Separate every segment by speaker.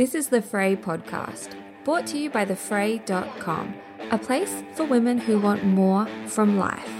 Speaker 1: This is the Fray podcast, brought to you by thefray.com, a place for women who want more from life.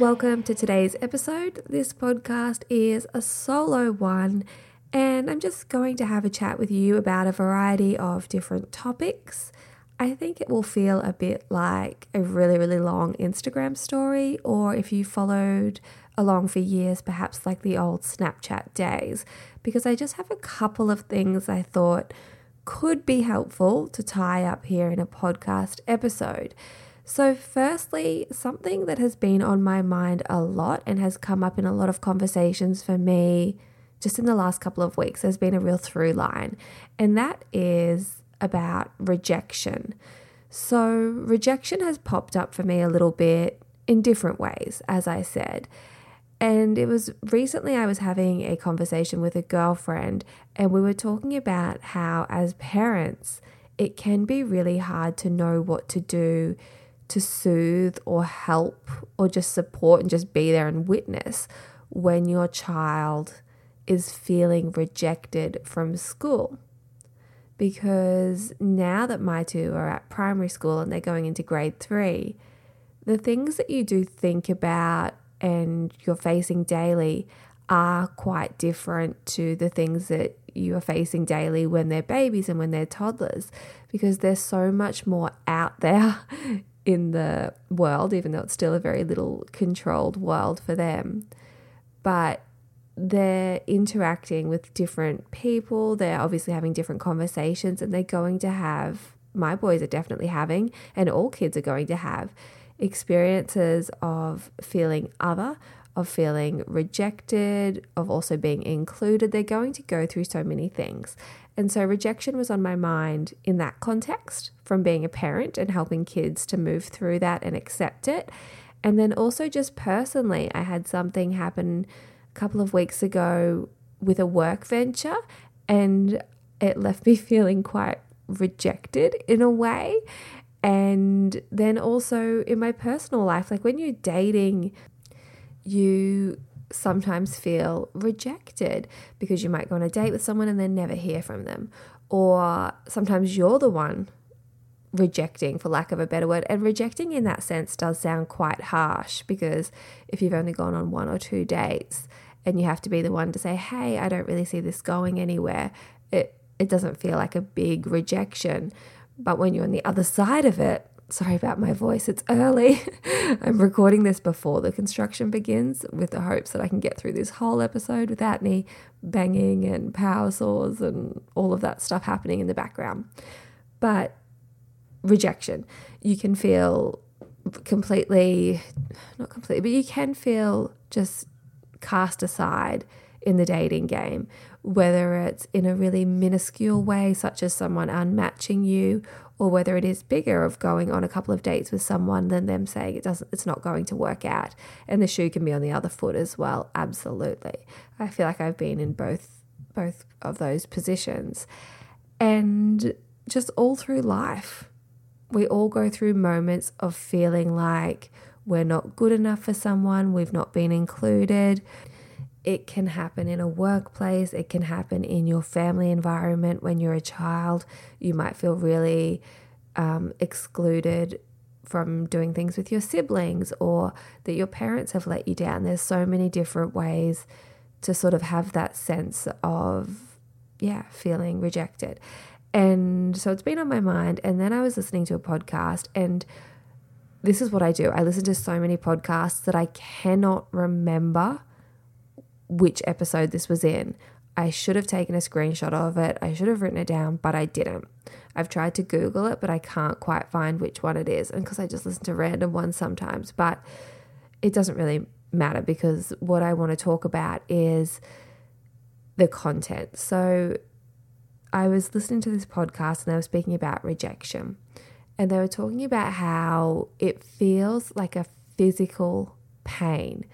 Speaker 1: Welcome to today's episode. This podcast is a solo one, and I'm just going to have a chat with you about a variety of different topics. I think it will feel a bit like a really, really long Instagram story, or if you followed along for years, perhaps like the old Snapchat days, because I just have a couple of things I thought could be helpful to tie up here in a podcast episode. So, firstly, something that has been on my mind a lot and has come up in a lot of conversations for me just in the last couple of weeks, there's been a real through line, and that is about rejection. So, rejection has popped up for me a little bit in different ways, as I said. And it was recently I was having a conversation with a girlfriend, and we were talking about how, as parents, it can be really hard to know what to do to soothe or help or just support and just be there and witness when your child is feeling rejected from school. Because now that my two are at primary school and they're going into grade three, the things that you do think about and you're facing daily are quite different to the things that you are facing daily when they're babies and when they're toddlers because there's so much more out there in the world, even though it's still a very little controlled world for them. But they're interacting with different people, they're obviously having different conversations, and they're going to have, my boys are definitely having, and all kids are going to have experiences of feeling other, of feeling rejected, of also being included. They're going to go through so many things. And so rejection was on my mind in that context from being a parent and helping kids to move through that and accept it. And then also just personally, I had something happen a couple of weeks ago with a work venture and it left me feeling quite rejected in a way. And then also in my personal life, like when you're dating, you sometimes feel rejected because you might go on a date with someone and then never hear from them. Or sometimes you're the one rejecting, for lack of a better word. And rejecting in that sense does sound quite harsh because if you've only gone on one or two dates and you have to be the one to say, hey, I don't really see this going anywhere, it, it doesn't feel like a big rejection. But when you're on the other side of it, Sorry about my voice, it's early. I'm recording this before the construction begins with the hopes that I can get through this whole episode without any banging and power saws and all of that stuff happening in the background. But rejection, you can feel completely, not completely, but you can feel just cast aside in the dating game, whether it's in a really minuscule way, such as someone unmatching you, or whether it is bigger of going on a couple of dates with someone than them saying it doesn't it's not going to work out. And the shoe can be on the other foot as well. Absolutely. I feel like i've been in both both of those positions. And just all through life we all go through moments of feeling like we're not good enough for someone we've not been included. It can happen in a workplace, it can happen in your family environment when you're a child. You might feel really um, excluded from doing things with your siblings or that your parents have let you down. There's so many different ways to sort of have that sense of, yeah, feeling rejected. And so it's been on my mind. And then I was listening to a podcast and this is what I do. I listen to so many podcasts that I cannot remember which episode this was in. I should have taken a screenshot of it. I should have written it down, but I didn't. I've tried to Google it, but I can't quite find which one it is. And because I just listen to random ones sometimes, but it doesn't really matter because what I want to talk about is the content. So I was listening to this podcast and they were speaking about rejection. And they were talking about how it feels like a physical pain.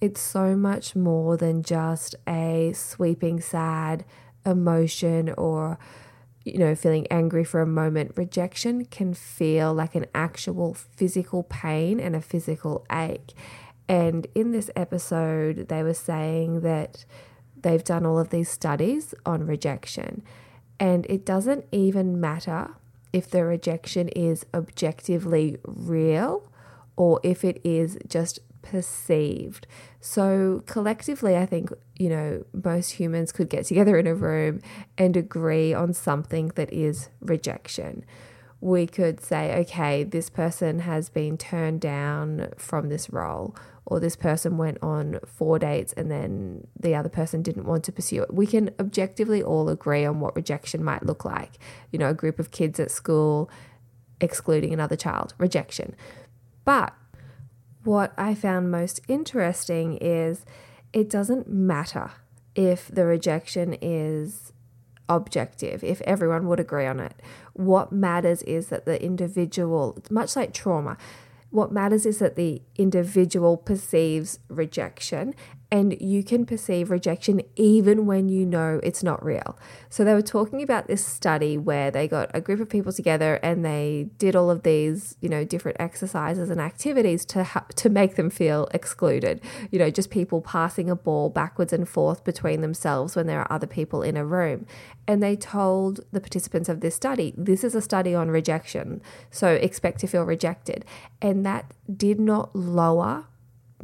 Speaker 1: It's so much more than just a sweeping sad emotion or you know, feeling angry for a moment, rejection can feel like an actual physical pain and a physical ache. And in this episode, they were saying that they've done all of these studies on rejection, and it doesn't even matter if the rejection is objectively real or if it is just perceived. So, collectively, I think, you know, most humans could get together in a room and agree on something that is rejection. We could say, okay, this person has been turned down from this role, or this person went on four dates and then the other person didn't want to pursue it. We can objectively all agree on what rejection might look like. You know, a group of kids at school excluding another child, rejection. But what I found most interesting is it doesn't matter if the rejection is objective, if everyone would agree on it. What matters is that the individual, much like trauma, what matters is that the individual perceives rejection and you can perceive rejection even when you know it's not real. So they were talking about this study where they got a group of people together and they did all of these, you know, different exercises and activities to ha- to make them feel excluded. You know, just people passing a ball backwards and forth between themselves when there are other people in a room. And they told the participants of this study, this is a study on rejection. So expect to feel rejected. And that did not lower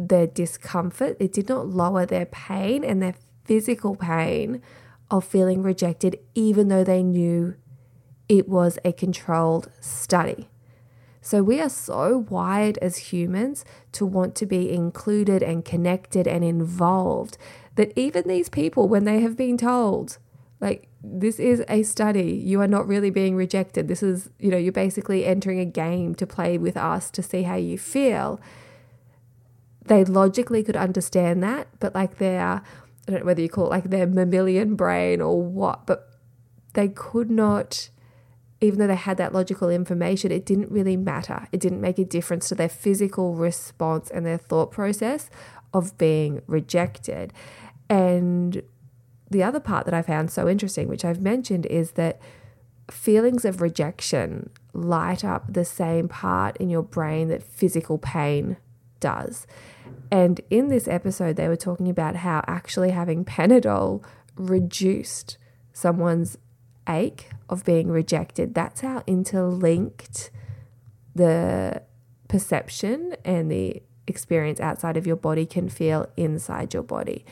Speaker 1: their discomfort, it did not lower their pain and their physical pain of feeling rejected, even though they knew it was a controlled study. So, we are so wired as humans to want to be included and connected and involved that even these people, when they have been told, like, this is a study, you are not really being rejected. This is, you know, you're basically entering a game to play with us to see how you feel they logically could understand that, but like their, I don't know whether you call it like their mammalian brain or what, but they could not, even though they had that logical information, it didn't really matter. It didn't make a difference to their physical response and their thought process of being rejected. And the other part that I found so interesting, which I've mentioned, is that feelings of rejection light up the same part in your brain that physical pain does. And in this episode, they were talking about how actually having Panadol reduced someone's ache of being rejected. That's how interlinked the perception and the experience outside of your body can feel inside your body.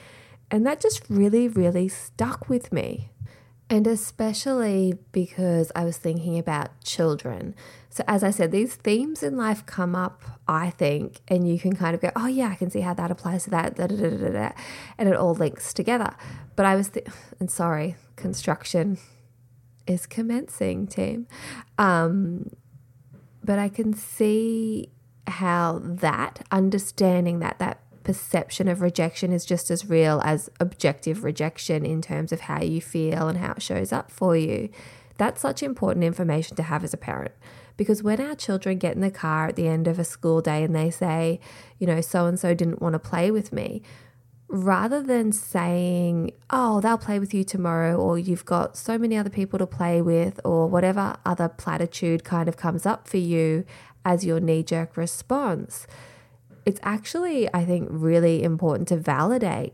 Speaker 1: And that just really, really stuck with me. And especially because I was thinking about children. So, as I said, these themes in life come up, I think, and you can kind of go, oh, yeah, I can see how that applies to that, da, da, da, and it all links together. But I was, th- and sorry, construction is commencing, team. Um, but I can see how that, understanding that, that perception of rejection is just as real as objective rejection in terms of how you feel and how it shows up for you. That's such important information to have as a parent. Because when our children get in the car at the end of a school day and they say, you know, so and so didn't want to play with me, rather than saying, oh, they'll play with you tomorrow, or you've got so many other people to play with, or whatever other platitude kind of comes up for you as your knee jerk response, it's actually, I think, really important to validate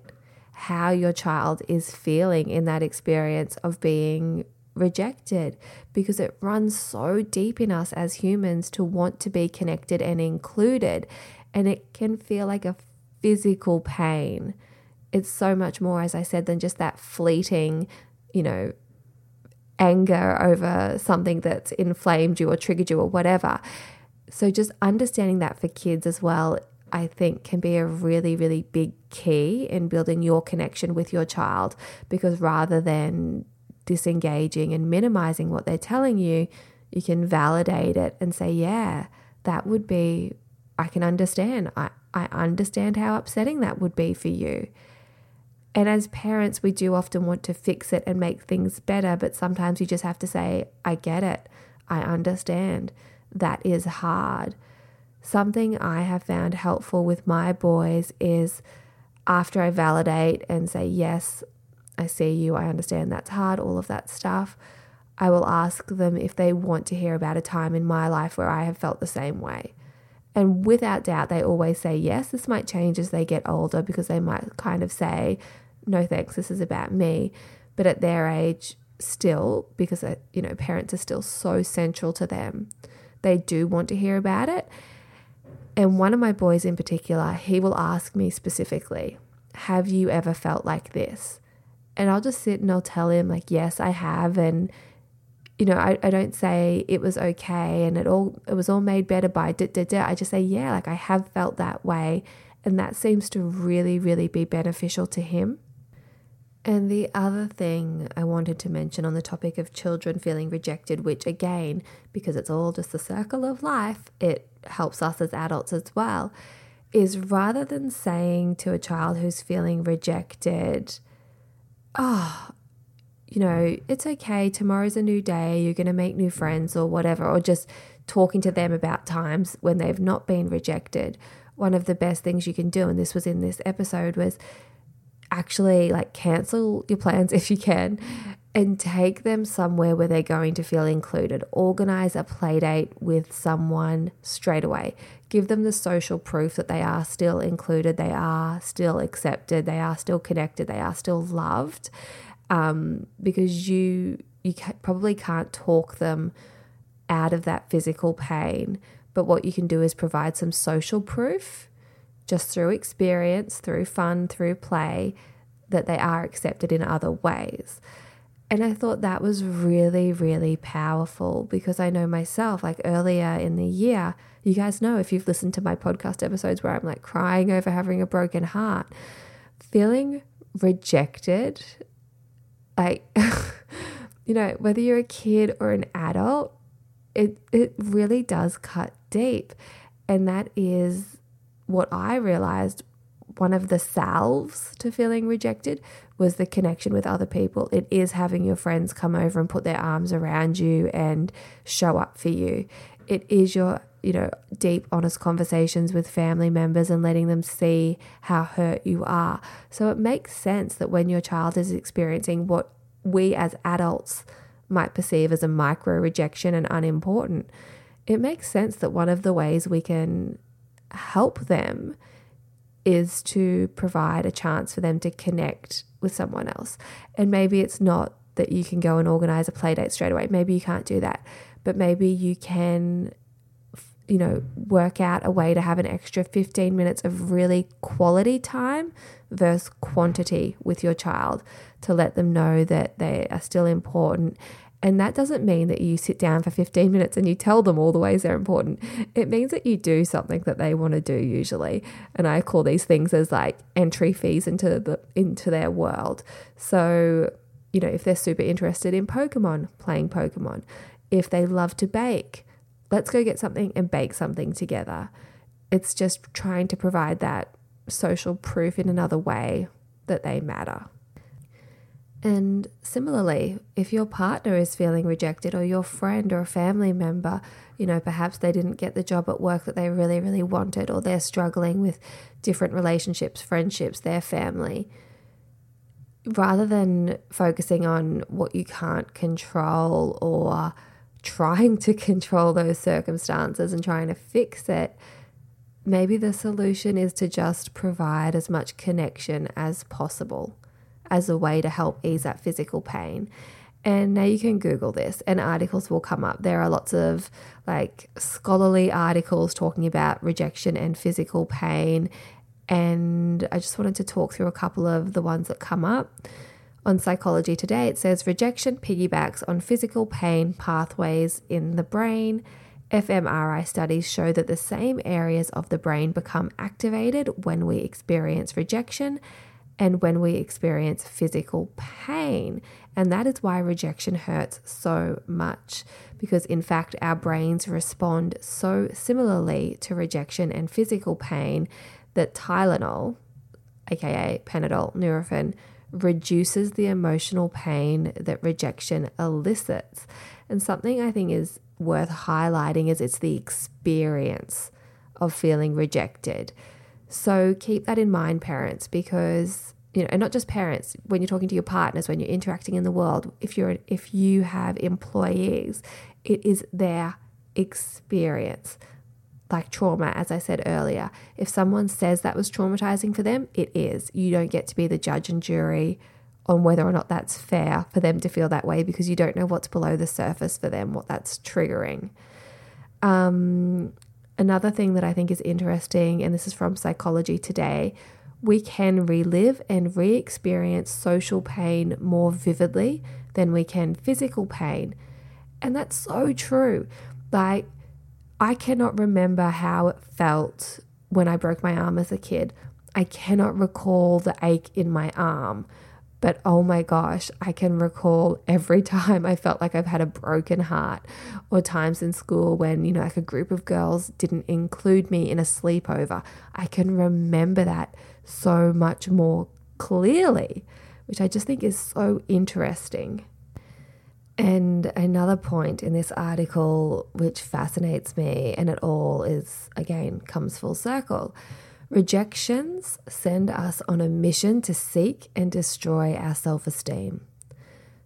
Speaker 1: how your child is feeling in that experience of being rejected because it runs so deep in us as humans to want to be connected and included. And it can feel like a physical pain. It's so much more, as I said, than just that fleeting, you know, anger over something that's inflamed you or triggered you or whatever. So, just understanding that for kids as well, I think, can be a really, really big key in building your connection with your child because rather than disengaging and minimizing what they're telling you, you can validate it and say, yeah, that would be, I can understand. I, I understand how upsetting that would be for you. And as parents, we do often want to fix it and make things better, but sometimes you just have to say, I get it. I understand. That is hard. Something I have found helpful with my boys is after I validate and say, Yes, I see you, I understand that's hard, all of that stuff, I will ask them if they want to hear about a time in my life where I have felt the same way. And without doubt, they always say yes. This might change as they get older because they might kind of say, no thanks, this is about me. But at their age, still, because, uh, you know, parents are still so central to them, they do want to hear about it. And one of my boys in particular, he will ask me specifically, Have you ever felt like this? And I'll just sit and I'll tell him, like, yes, I have. And, you know, I, I don't say it was okay and it all it was all made better by da, da, da. I just say, yeah, like I have felt that way. And that seems to really, really be beneficial to him. And the other thing I wanted to mention on the topic of children feeling rejected, which again, because it's all just the circle of life, it helps us as adults as well, is rather than saying to a child who's feeling rejected, oh, you know, it's okay, tomorrow's a new day, you're going to make new friends or whatever, or just talking to them about times when they've not been rejected. One of the best things you can do, and this was in this episode, was actually like cancel your plans if you can and take them somewhere where they're going to feel included. Organize a play date with someone straight away. Give them the social proof that they are still included, they are still accepted, they are still connected, they are still loved. Um, because you you probably can't talk them out of that physical pain, but what you can do is provide some social proof just through experience, through fun, through play, that they are accepted in other ways. And I thought that was really, really powerful because I know myself, like earlier in the year, you guys know if you've listened to my podcast episodes where I'm like crying over having a broken heart, feeling rejected, like, you know, whether you're a kid or an adult, it, it really does cut deep. And that is what I realized one of the salves to feeling rejected was the connection with other people. It is having your friends come over and put their arms around you and show up for you. It is your, you know, deep, honest conversations with family members and letting them see how hurt you are. So it makes sense that when your child is experiencing what we as adults might perceive as a micro rejection and unimportant, it makes sense that one of the ways we can help them is to provide a chance for them to connect with someone else. And maybe it's not that you can go and organize a play date straight away. Maybe you can't do that. But maybe you can you know, work out a way to have an extra 15 minutes of really quality time versus quantity with your child to let them know that they are still important and that doesn't mean that you sit down for 15 minutes and you tell them all the ways they're important. It means that you do something that they want to do usually. And I call these things as like entry fees into the into their world. So, you know, if they're super interested in Pokemon, playing Pokemon. If they love to bake, let's go get something and bake something together. It's just trying to provide that social proof in another way that they matter. And similarly, if your partner is feeling rejected or your friend or a family member, you know, perhaps they didn't get the job at work that they really, really wanted, or they're struggling with different relationships, friendships, their family, rather than focusing on what you can't control or trying to control those circumstances and trying to fix it, maybe the solution is to just provide as much connection as possible as a way to help ease that physical pain. And now you can Google this and articles will come up. There are lots of like scholarly articles talking about rejection and physical pain. And I just wanted to talk through a couple of the ones that come up. On Psychology Today, it says rejection piggybacks on physical pain pathways in the brain fMRI studies show that the same areas of the brain become activated when we experience rejection and when we experience physical pain. And that is why rejection hurts so much, because in fact, our brains respond so similarly to rejection and physical pain that Tylenol, aka Panadol, Nurofen, reduces the emotional pain that rejection elicits. And something I think is worth highlighting is it's the experience of feeling rejected. So keep that in mind, parents, because you know, and not just parents. When you're talking to your partners, when you're interacting in the world, if you're if you have employees, it is their experience. Like trauma, as I said earlier, if someone says that was traumatizing for them, it is. You don't get to be the judge and jury on whether or not that's fair for them to feel that way because you don't know what's below the surface for them, what that's triggering. Um, another thing that I think is interesting, and this is from Psychology Today, we can relive and re experience social pain more vividly than we can physical pain. And that's so true. Like, I cannot remember how it felt when I broke my arm as a kid. I cannot recall the ache in my arm. But oh my gosh, I can recall every time I felt like I've had a broken heart, or times in school when, you know, like a group of girls didn't include me in a sleepover. I can remember that so much more clearly, which I just think is so interesting. And another point in this article which fascinates me, and it all is again comes full circle. Rejections send us on a mission to seek and destroy our self esteem.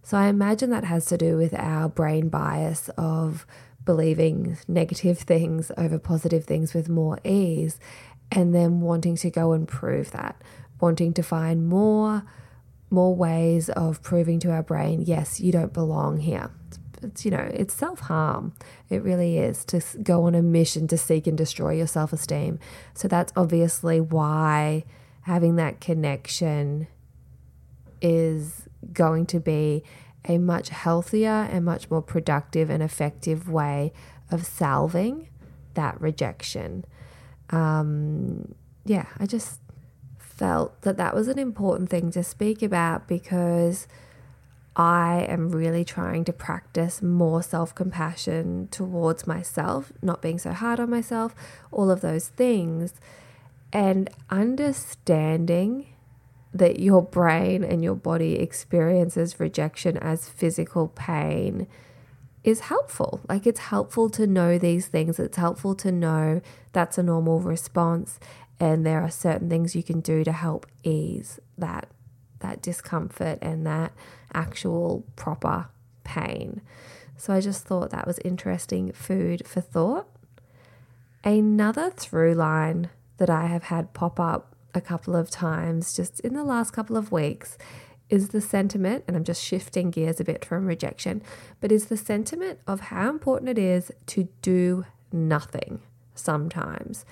Speaker 1: So I imagine that has to do with our brain bias of believing negative things over positive things with more ease and then wanting to go and prove that, wanting to find more more ways of proving to our brain, yes, you don't belong here. It's, you know, it's self harm. It really is to go on a mission to seek and destroy your self esteem. So that's obviously why having that connection is going to be a much healthier and much more productive and effective way of salving that rejection um, yeah, I just felt that that was an important thing to speak about because I am really trying to practice more self compassion towards myself, not being so hard on myself, all of those things, and understanding that your brain and your body experiences rejection as physical pain is helpful. Like it's helpful to know these things. It's helpful to know that's a normal response and there are certain things you can do to help ease that that discomfort and that actual proper pain. So I just thought that was interesting food for thought. Another through line that I have had pop up a couple of times just in the last couple of weeks is the sentiment, and I'm just shifting gears a bit from rejection, but is the sentiment of how important it is to do nothing sometimes.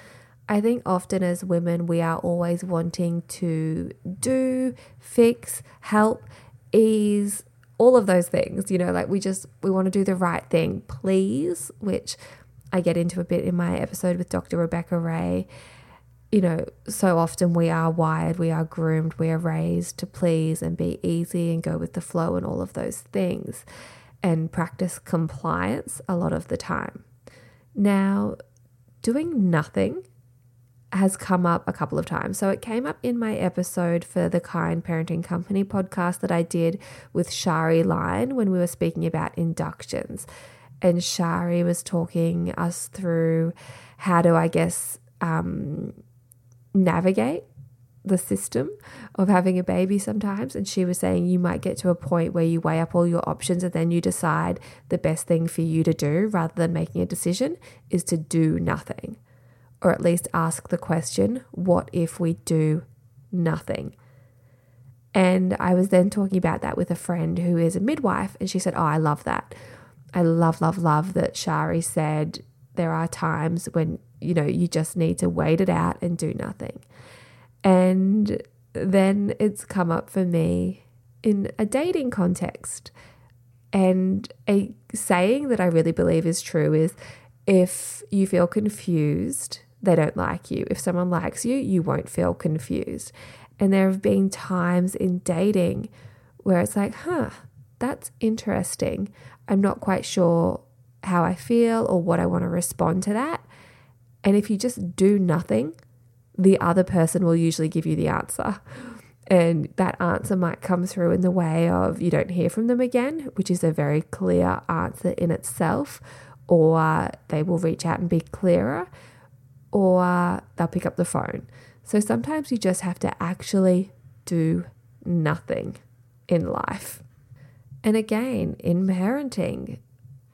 Speaker 1: I think often as women, we are always wanting to do, fix, help, ease, all of those things. You know, like we just, we want to do the right thing, please, which I get into a bit in my episode with Dr. Rebecca Ray you know, so often we are wired, we are groomed, we are raised to please and be easy and go with the flow and all of those things and practice compliance a lot of the time. Now, doing nothing has come up a couple of times. So it came up in my episode for the Kind Parenting Company podcast that I did with Shari Line when we were speaking about inductions. And Shari was talking us through how to, I guess, um, navigate the system of having a baby sometimes. And she was saying you might get to a point where you weigh up all your options and then you decide the best thing for you to do rather than making a decision is to do nothing. Or at least ask the question, what if we do nothing? And I was then talking about that with a friend who is a midwife, and she said, Oh, I love that. I love, love, love that Shari said there are times when you know, you just need to wait it out and do nothing. And then it's come up for me in a dating context. And a saying that I really believe is true is If you feel confused, they don't like you. If someone likes you, you won't feel confused. And there have been times in dating where it's like, huh, that's interesting. I'm not quite sure how I feel or what I want to respond to that. And if you just do nothing, the other person will usually give you the answer. And that answer might come through in the way of you don't hear from them again, which is a very clear answer in itself, or they will reach out and be clearer, or they'll pick up the phone. So sometimes you just have to actually do nothing in life. And again, in parenting,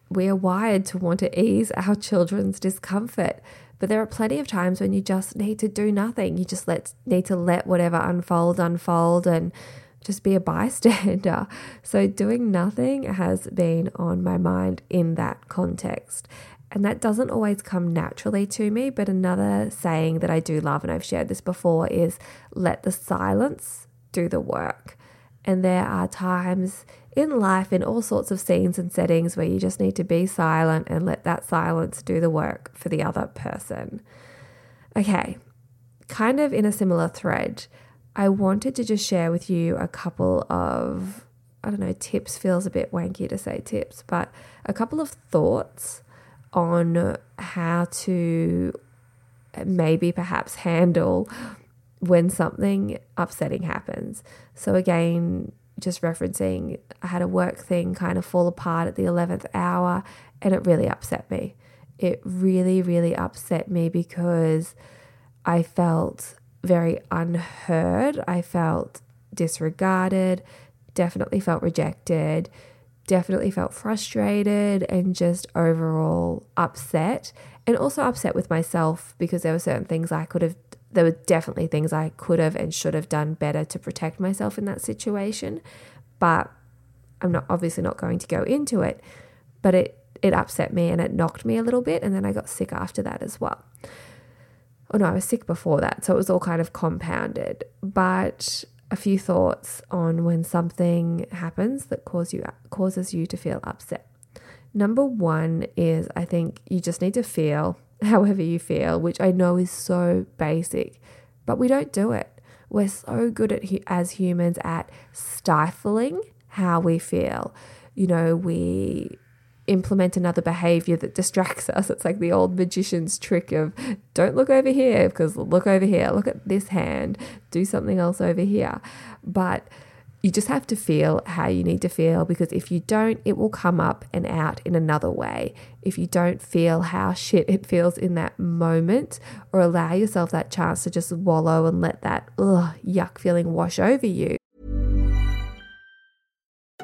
Speaker 1: we are wired to want to ease our children's discomfort. But there are plenty of times when you just need to do nothing. You just let need to let whatever unfold unfold and just be a bystander. So doing nothing has been on my mind in that context. And that doesn't always come naturally to me, but another saying that I do love and I've shared this before is let the silence do the work. And there are times in life, in all sorts of scenes and settings, where you just need to be silent and let that silence do the work for the other person. Okay, kind of in a similar thread, I wanted to just share with you a couple of, I don't know, tips feels a bit wanky to say tips, but a couple of thoughts on how to maybe perhaps handle when something upsetting happens. So, again, just referencing, I had a work thing kind of fall apart at the 11th hour and it really upset me. It really, really upset me because I felt very unheard. I felt disregarded, definitely felt rejected, definitely felt frustrated, and just overall upset. And also upset with myself because there were certain things I could have there were definitely things I could have and should have done better to protect myself in that situation. But I'm not obviously not going to go into it. But it it upset me and it knocked me a little bit, and then I got sick after that as well. Oh no, I was sick before that, so it was all kind of compounded. But a few thoughts on when something happens that cause you causes you to feel upset. Number one is I think you just need to feel however you feel, which I know is so basic, but we don't do it. We're so good at as humans at stifling how we feel. You know, we implement another behavior that distracts us. It's like the old magician's trick of don't look over here because look over here, look at this hand, do something else over here. But you just have to feel how you need to feel because if you don't, it will come up and out in another way. If you don't feel how shit it feels in that moment or allow yourself that chance to just wallow and let that ugh, yuck feeling wash over you.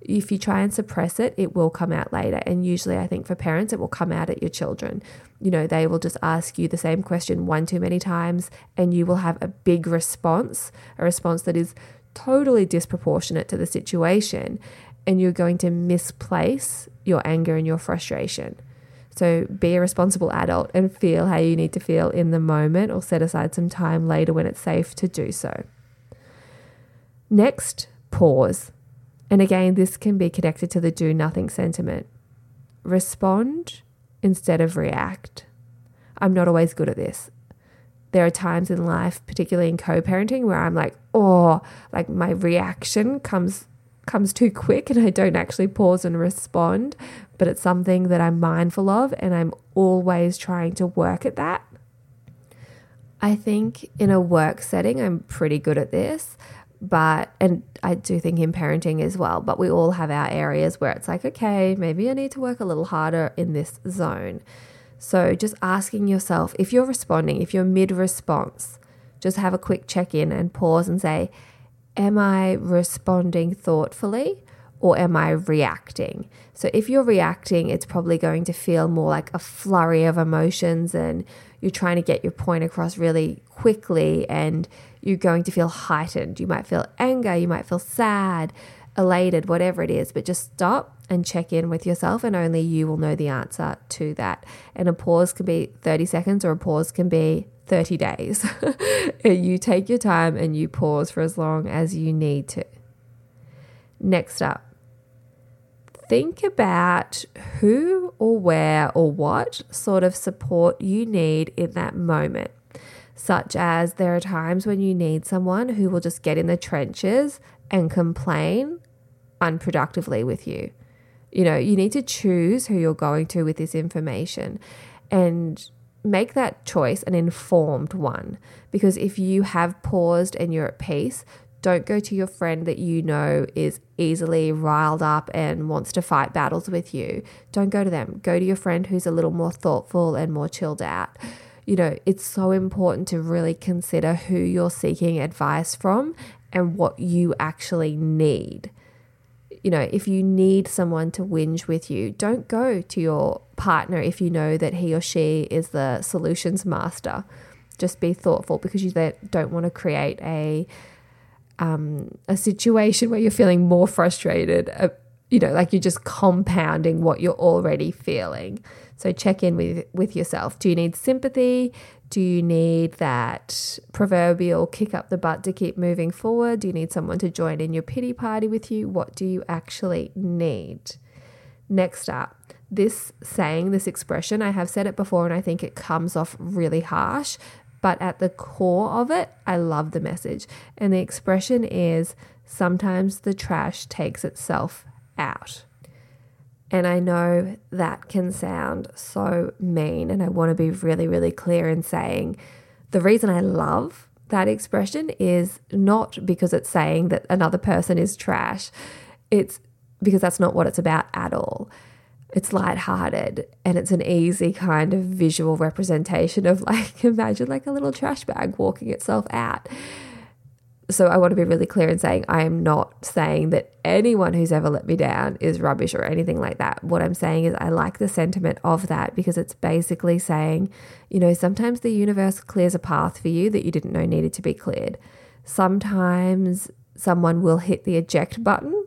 Speaker 1: if you try and suppress it, it will come out later. And usually, I think for parents, it will come out at your children. You know, they will just ask you the same question one too many times, and you will have a big response, a response that is totally disproportionate to the situation. And you're going to misplace your anger and your frustration. So be a responsible adult and feel how you need to feel in the moment, or set aside some time later when it's safe to do so. Next, pause and again, this can be connected to the do nothing sentiment. Respond instead of react. I'm not always good at this. There are times in life, particularly in co-parenting, where I'm like, oh, like my reaction comes comes too quick and I don't actually pause and respond, but it's something that I'm mindful of and I'm always trying to work at that. I think in a work setting, I'm pretty good at this but and I do think in parenting as well, but we all have our areas where it's like, okay, maybe I need to work a little harder in this zone. So just asking yourself if you're responding, if you're mid response, just have a quick check in and pause and say, Am I responding thoughtfully or am I reacting? So if you're reacting, it's probably going to feel more like a flurry of emotions and you're trying to get your point across really quickly and you're going to feel heightened. You might feel anger, you might feel sad, elated, whatever it is, but just stop and check in with yourself, and only you will know the answer to that. And a pause can be 30 seconds, or a pause can be 30 days. you take your time and you pause for as long as you need to. Next up, think about who or where or what sort of support you need in that moment. Such as there are times when you need someone who will just get in the trenches and complain unproductively with you. You know, you need to choose who you're going to with this information and make that choice an informed one. Because if you have paused and you're at peace, don't go to your friend that you know is easily riled up and wants to fight battles with you. Don't go to them. Go to your friend who's a little more thoughtful and more chilled out. You know, it's so important to really consider who you're seeking advice from and what you actually need you know, if you need someone to whinge with you, don't go to your partner if you know that he or she is the solutions master. Just be thoughtful because you don't want to create a um, a situation where you're feeling more frustrated. Uh, you know, like you're just compounding what you're already feeling. So check in with with yourself. Do you need sympathy? Do you need that proverbial kick up the butt to keep moving forward? Do you need someone to join in your pity party with you? What do you actually need? Next up, this saying, this expression, I have said it before and I think it comes off really harsh, but at the core of it, I love the message. And the expression is sometimes the trash takes itself out. And I know that can sound so mean. And I want to be really, really clear in saying the reason I love that expression is not because it's saying that another person is trash, it's because that's not what it's about at all. It's lighthearted and it's an easy kind of visual representation of like, imagine like a little trash bag walking itself out so I want to be really clear in saying I am not saying that anyone who's ever let me down is rubbish or anything like that. What I'm saying is I like the sentiment of that because it's basically saying, you know, sometimes the universe clears a path for you that you didn't know needed to be cleared. Sometimes someone will hit the eject button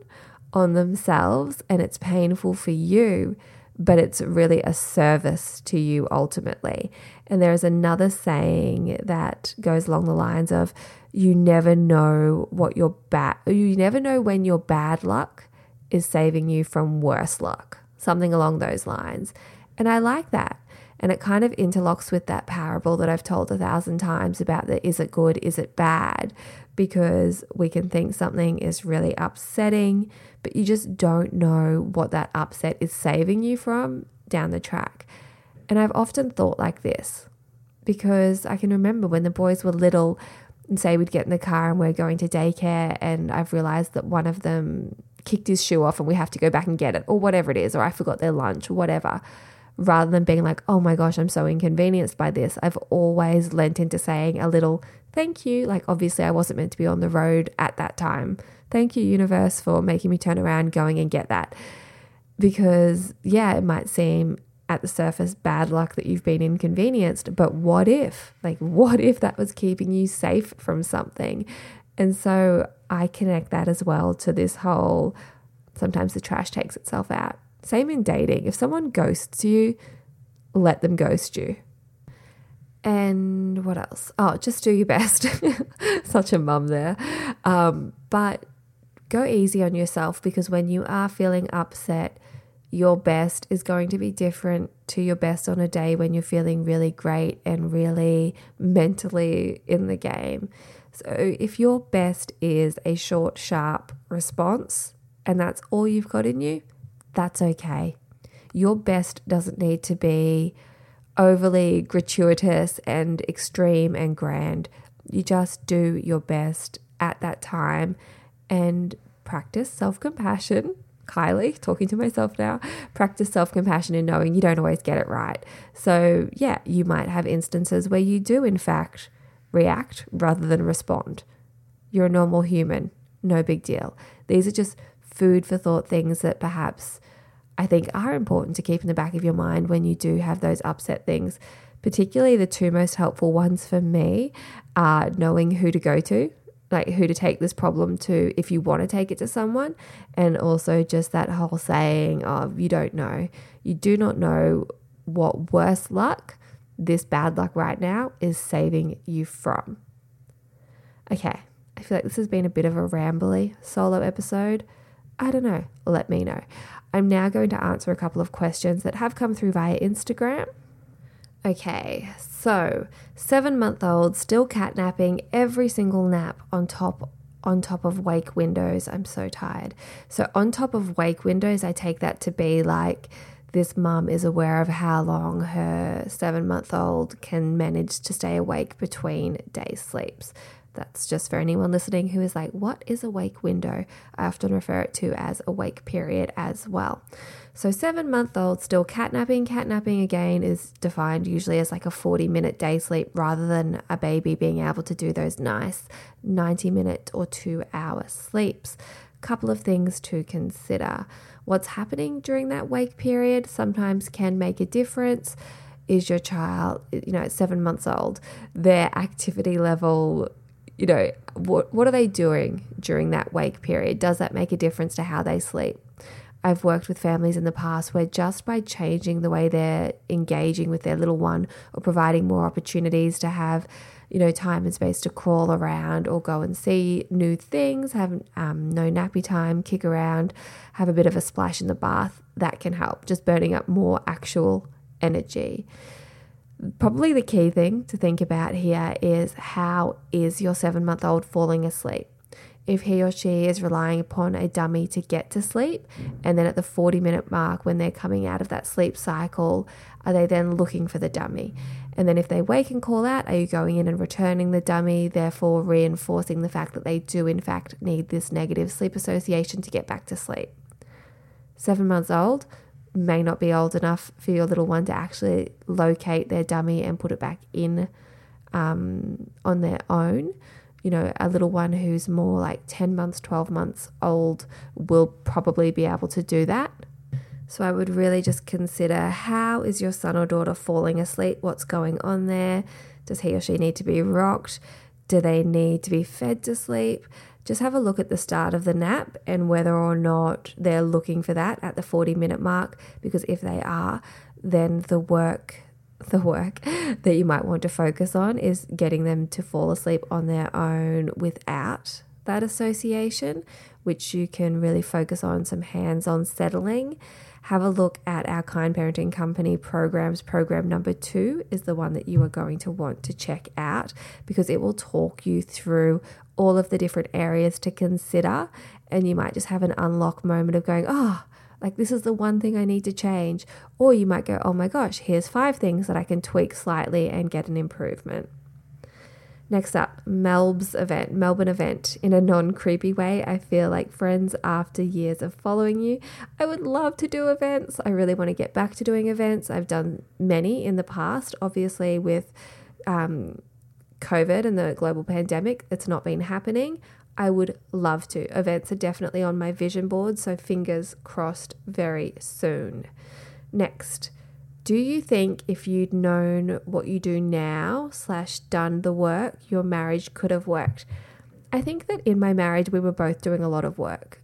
Speaker 1: on themselves and it's painful for you, but it's really a service to you ultimately. And there is another saying that goes along the lines of, you never know what your bad you never know when your bad luck is saving you from worse luck. Something along those lines. And i like that and it kind of interlocks with that parable that I've told a thousand times about the is it good, is it bad? Because we can think something is really upsetting, but you just don't know what that upset is saving you from down the track. And I've often thought like this because I can remember when the boys were little, and say we'd get in the car and we're going to daycare and I've realized that one of them kicked his shoe off and we have to go back and get it or whatever it is or I forgot their lunch or whatever rather than being like oh my gosh I'm so inconvenienced by this I've always lent into saying a little thank you like obviously I wasn't meant to be on the road at that time thank you universe for making me turn around going and get that because yeah it might seem at the surface bad luck that you've been inconvenienced, but what if? Like, what if that was keeping you safe from something? And so I connect that as well to this whole sometimes the trash takes itself out. Same in dating. If someone ghosts you, let them ghost you. And what else? Oh, just do your best. Such a mum there. Um, but go easy on yourself because when you are feeling upset, your best is going to be different to your best on a day when you're feeling really great and really mentally in the game. So, if your best is a short, sharp response and that's all you've got in you, that's okay. Your best doesn't need to be overly gratuitous and extreme and grand. You just do your best at that time and practice self compassion Kylie, talking to myself now, practice self compassion in knowing you don't always get it right. So, yeah, you might have instances where you do, in fact, react rather than respond. You're a normal human, no big deal. These are just food for thought things that perhaps I think are important to keep in the back of your mind when you do have those upset things. Particularly the two most helpful ones for me are knowing who to go to, like who to take this problem to if you want to take it to someone, and also just that whole saying of you don't know. You do not know what worse luck this bad luck right now is saving you from. Okay, I feel like this has been a bit of a rambly solo episode. I don't know. Let me know. I'm now going to answer a couple of questions that have come through via Instagram. Okay, so seven month old still catnapping every single nap on top on top of wake windows. I'm so tired. So on top of wake windows, I take that to be like this mum is aware of how long her seven month old can manage to stay awake between day sleeps. That's just for anyone listening who is like, what is a wake window? I often refer it to as a wake period as well. So, seven month old still catnapping. Catnapping again is defined usually as like a 40 minute day sleep rather than a baby being able to do those nice 90 minute or two hour sleeps. Couple of things to consider. What's happening during that wake period sometimes can make a difference. Is your child, you know, seven months old, their activity level you know, what what are they doing during that wake period? Does that make a difference to how they sleep? I've worked with families in the past where just by changing the way they're engaging with their little one or providing more opportunities to have, you know, time and space to crawl around or go and see new things, have um, no nappy time, kick around, have a bit of a splash in the bath, that can help, just burning up more actual energy probably the key thing to think about here is how is your seven month old falling asleep? If he or she is relying upon a dummy to get to sleep, and then at the 40 minute mark, when they're coming out of that sleep cycle, are they then looking for the dummy? And then if they wake and call out, are you going in and returning the dummy, therefore reinforcing the fact that they do, in fact, need this negative sleep association to get back to sleep? Seven months old, may not be old enough for your little one to actually locate their dummy and put it back in um, on their own. You know, a little one who's more like 10 months, 12 months old will probably be able to do that. So I would really just consider how is your son or daughter falling asleep? What's going on there? Does he or she need to be rocked? Do they need to be fed to sleep? Just have a look at the start of the nap and whether or not they're looking for that at the 40 minute mark because if they are then the work the work that you might want to focus on is getting them to fall asleep on their own without that association which you can really focus on some hands-on settling have a look at our Kind Parenting Company programs. Program number two is the one that you are going to want to check out because it will talk you through all of the different areas to consider. And you might just have an unlock moment of going, oh, like this is the one thing I need to change. Or you might go, oh my gosh, here's five things that I can tweak slightly and get an improvement. Next up, Melb's event, Melbourne event in a non creepy way. I feel like friends after years of following you. I would love to do events. I really want to get back to doing events. I've done many in the past, obviously, with um, COVID and the global pandemic. It's not been happening. I would love to. Events are definitely on my vision board, so fingers crossed very soon. Next, do you think if you'd known what you do now, slash done the work, your marriage could have worked? I think that in my marriage, we were both doing a lot of work,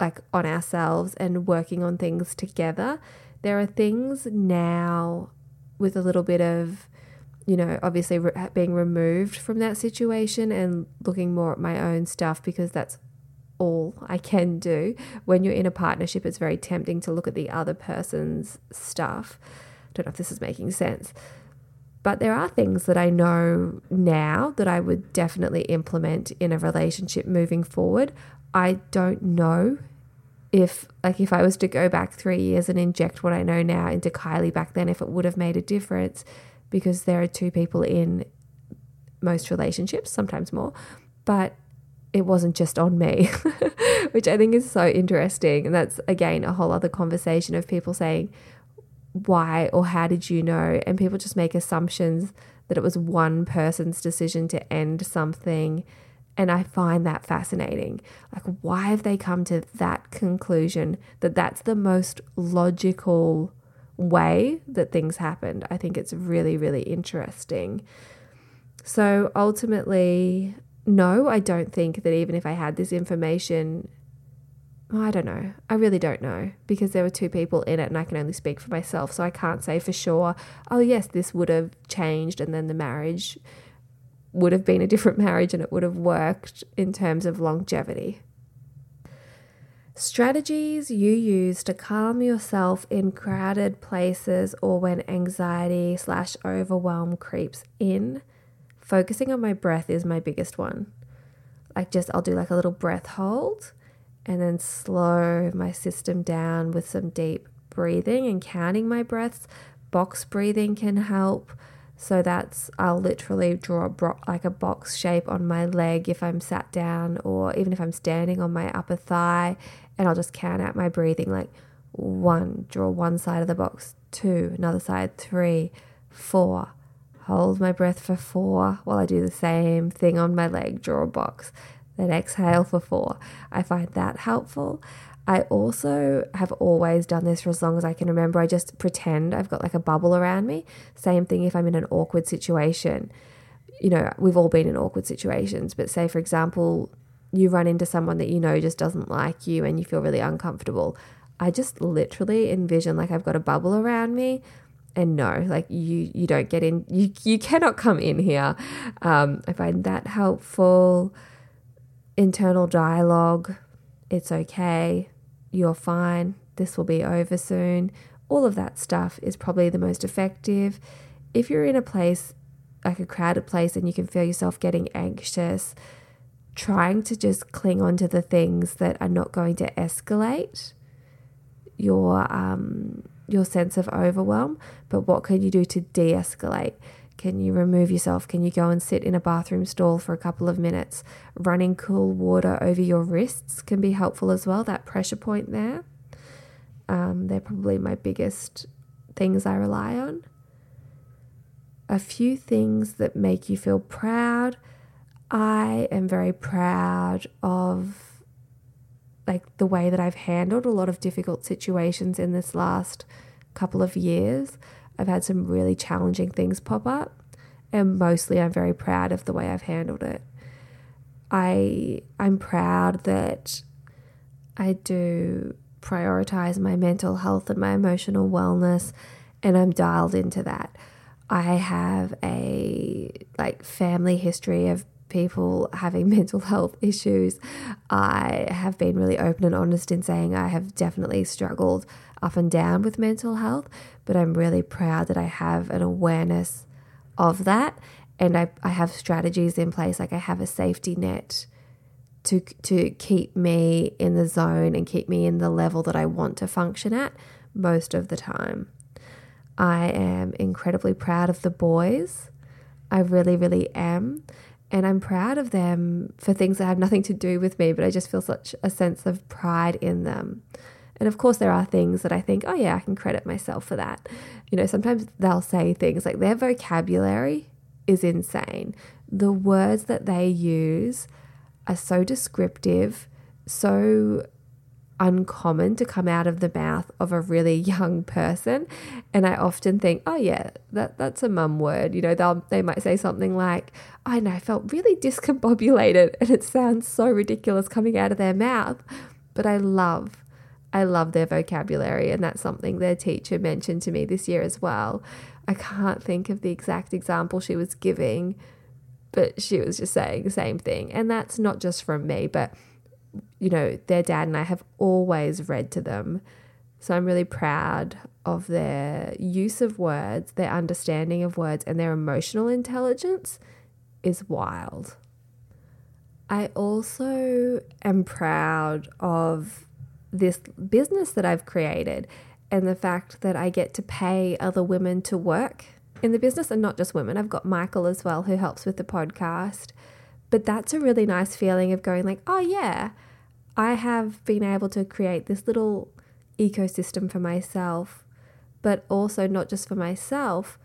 Speaker 1: like on ourselves and working on things together. There are things now with a little bit of, you know, obviously re- being removed from that situation and looking more at my own stuff because that's all I can do. When you're in a partnership, it's very tempting to look at the other person's stuff. I Don't know if this is making sense. But there are things that I know now that I would definitely implement in a relationship moving forward. I don't know if, like, if I was to go back three years and inject what I know now into Kylie back then, if it would have made a difference because there are two people in most relationships, sometimes more. But it wasn't just on me, which I think is so interesting. And that's, again, a whole other conversation of people saying, why or how did you know? And people just make assumptions that it was one person's decision to end something And I find that fascinating. Like, why have they come to that conclusion that that's the most logical way that things happened? I think it's really, really interesting. So ultimately, no, I don't think that even if I had this information, I don't know. I really don't know because there were two people in it and I can only speak for myself. So I can't say for sure, oh, yes, this would have changed and then the marriage would have been a different marriage and it would have worked in terms of longevity. Strategies you use to calm yourself in crowded places or when anxiety slash overwhelm creeps in. Focusing on my breath is my biggest one. Like, just I'll do like a little breath hold and then slow my system down with some deep breathing and counting my breaths. Box breathing can help. So that's, I'll literally draw a like a box shape on my leg if I'm sat down or even if I'm standing on my upper thigh. And I'll just count out my breathing like one, draw one side of the box, two, another side, three, four. Hold my breath for four while I do the same thing on my leg, draw a box. Then exhale for four. I find that helpful. I also have always done this for as long as I can remember. I just pretend I've got like a bubble around me. Same thing if I'm in an awkward situation. You know, we've all been in awkward situations, but say, for example, you run into someone that you know just doesn't like you and you feel really uncomfortable. I just literally envision like I've got a bubble around me. And no, like you, you don't get in. You, you cannot come in here. Um, I find that helpful. Internal dialogue. It's okay you're fine, this will be over soon. All of that stuff is probably the most effective. If you're in a place like a crowded place and you can feel yourself getting anxious, trying to just cling on to the things that are not going to escalate your um, your sense of overwhelm, but what can you do to de-escalate? Can you remove yourself? Can you go and sit in a bathroom stall for a couple of minutes? Running cool water over your wrists can be helpful as well, that pressure point there. Um, they're probably my biggest things I rely on. A few things that make you feel proud. I am very proud of like the way that I've handled a lot of difficult situations in this last couple of years. I've had some really challenging things pop up, and mostly I'm very proud of the way I've handled it. I I'm proud that I do prioritize my mental health and my emotional wellness and I'm dialed into that. I have a like family history of people having mental health issues. I have been really open and honest in saying I have definitely struggled up and down with mental health, but I'm really proud that I have an awareness of that and I, I have strategies in place like I have a safety net to to keep me in the zone and keep me in the level that I want to function at most of the time. I am incredibly proud of the boys. I really really am and I'm proud of them for things that have nothing to do with me, but I just feel such a sense of pride in them. And of course, there are things that I think, oh, yeah, I can credit myself for that. You know, sometimes they'll say things like their vocabulary is insane. The words that they use are so descriptive, so uncommon to come out of the mouth of a really young person. And i often think oh yeah that that's a mum word. You know they'll they might say something like i know i felt really discombobulated. And it sounds so ridiculous coming out of their mouth. But i love I love their vocabulary, and that's something their teacher mentioned to me this year as well. I can't think of the exact example she was giving, but she was just saying the same thing. And that's not just from me, but you know, their dad and I have always read to them. So I'm really proud of their use of words, their understanding of words, and their emotional intelligence is wild. I also am proud of this business that I've created and the fact that I get to pay other women to work in the business and not just women. I've got Michael as well who helps with the podcast. But that's a really nice feeling of going like, "Oh yeah, I have been able to create this little ecosystem for myself, but also not just for myself.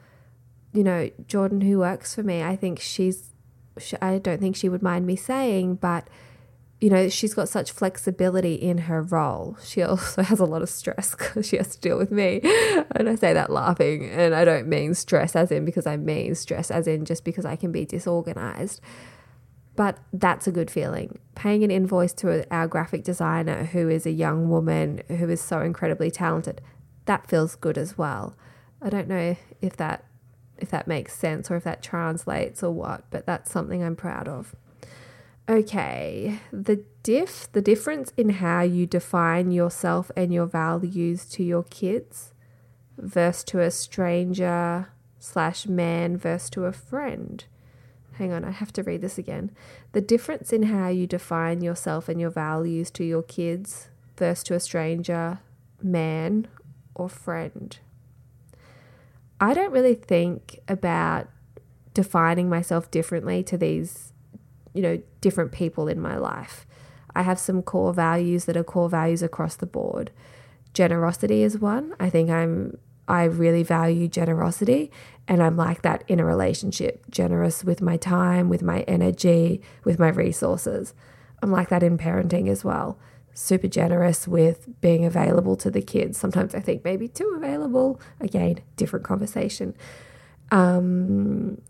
Speaker 1: You know, Jordan who works for me, I think she's sh I don't think she would mind me saying, but you know, she's got such flexibility in her role. She also has a lot of stress because she has to deal with me. And I say that laughing, and I don't mean stress as in because I mean stress as in just because I can be disorganized. But that's a good feeling. Paying an invoice to our graphic designer who is a young woman who is so incredibly talented, that feels good as well. I don't know if that if that makes sense or if that translates or what, but that's something I'm proud of. Okay, the diff, the difference in how you define yourself and your values to your kids versus to a stranger slash man versus to a friend. Hang on, I have to read this again. The difference in how you define yourself and your values to your kids versus to a stranger, man, or friend. I don't really think about defining myself differently to these, you know, different people in my life. I have some core values that are core values across the board. Generosity is one. I think I'm I really value generosity and I'm like that in a relationship, generous with my time, with my energy, with my resources. I'm like that in parenting as well super generous with being available to the kids. Sometimes I think maybe too available. Again, different conversation. Um,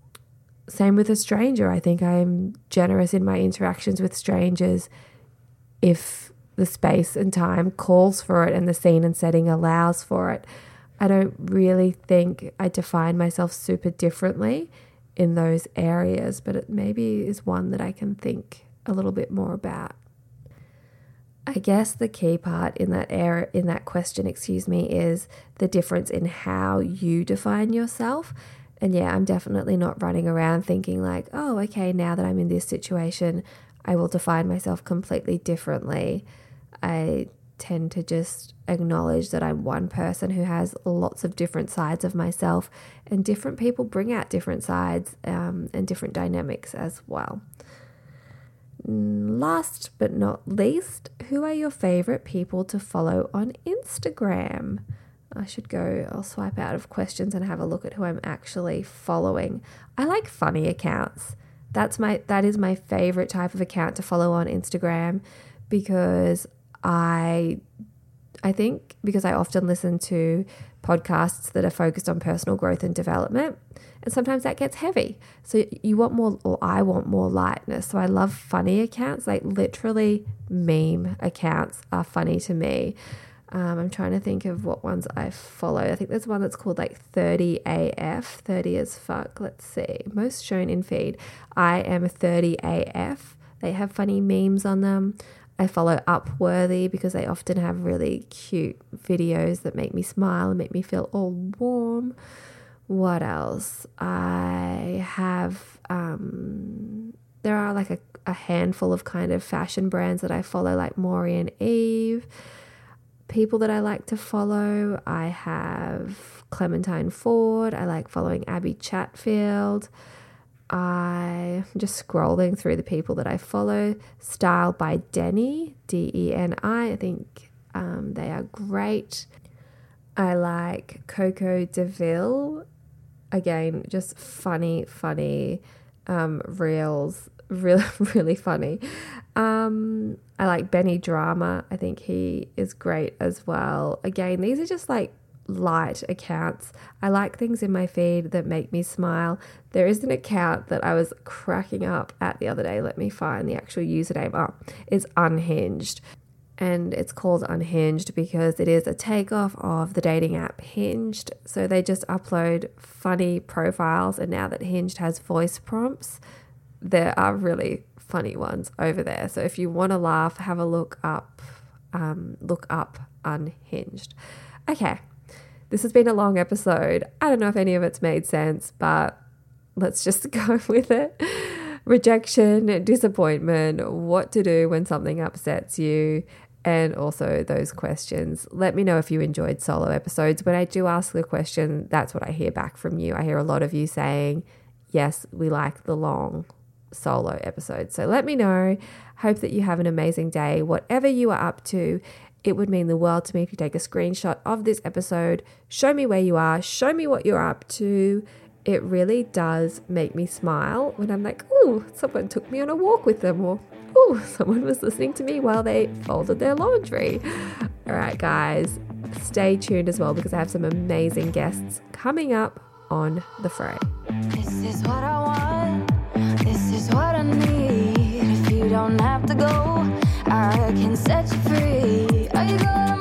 Speaker 1: same with a stranger. I think I'm generous in my interactions with strangers if the space and time calls for it and the scene and setting allows for it. I don't really think I define myself super differently in those areas, but it maybe is one that I can think a little bit more about. I guess the key part in that error in that question, excuse me, is the difference in how you define yourself. And yeah, I'm definitely not running around thinking like, oh, okay, now that I'm in this situation, I will define myself completely differently. I tend to just acknowledge that I'm one person who has lots of different sides of myself, and different people bring out different sides um, and different dynamics as well. Last but not least, who are your favorite people to follow on Instagram? I should go, I'll swipe out of questions and have a look at who I'm actually following. I like funny accounts. That's my that is my favorite type of account to follow on Instagram because I I think because I often listen to podcasts that are focused on personal growth and development. And sometimes that gets heavy. So you want more, or I want more lightness. So I love funny accounts, like literally meme accounts are funny to me. Um, I'm trying to think of what ones I follow. I think there's one that's called like 30AF, 30 as fuck. Let's see. Most shown in feed. I am 30AF. They have funny memes on them. I follow Upworthy because they often have really cute videos that make me smile and make me feel all warm. What else? I have, um, there are like a, a handful of kind of fashion brands that I follow, like Maurie and Eve. People that I like to follow, I have Clementine Ford. I like following Abbie Chatfield. I'm just scrolling through the people that I follow. Style by Deni, D E N I. I think um, they are great. I like Coco Deville. Again, just funny, funny um, reels. Really, really funny. Um, I like Benny Drama. I think he is great as well. Again, these are just like light accounts. I like things in my feed that make me smile. There is an account that I was cracking up at the other day. Let me find the actual username. Oh, it's Unhinged. And it's called Unhinged because it is a takeoff of the dating app Hinge. So they just upload funny profiles. And now that Hinge has voice prompts, there are really funny ones over there. So if you want to laugh, have a look up. Um, look up Unhinged. Okay, this has been a long episode. I don't know if any of it's made sense, but let's just go with it. Rejection, disappointment, what to do when something upsets you, and also those questions. Let me know if you enjoyed solo episodes. When I do ask the question, that's what I hear back from you. I hear a lot of you saying, yes, we like the long solo episodes. So let me know. Hope that you have an amazing day, whatever you are up to. It would mean the world to me if you take a screenshot of this episode, show me where you are, show me what you're up to, it really does make me smile when I'm like, oh, someone took me on a walk with them, or oh, someone was listening to me while they folded their laundry. All right, guys, stay tuned as well because I have some amazing guests coming up on the fray.
Speaker 2: This is what I want. This is what I need. If you don't have to go, I can set you free. Are you gonna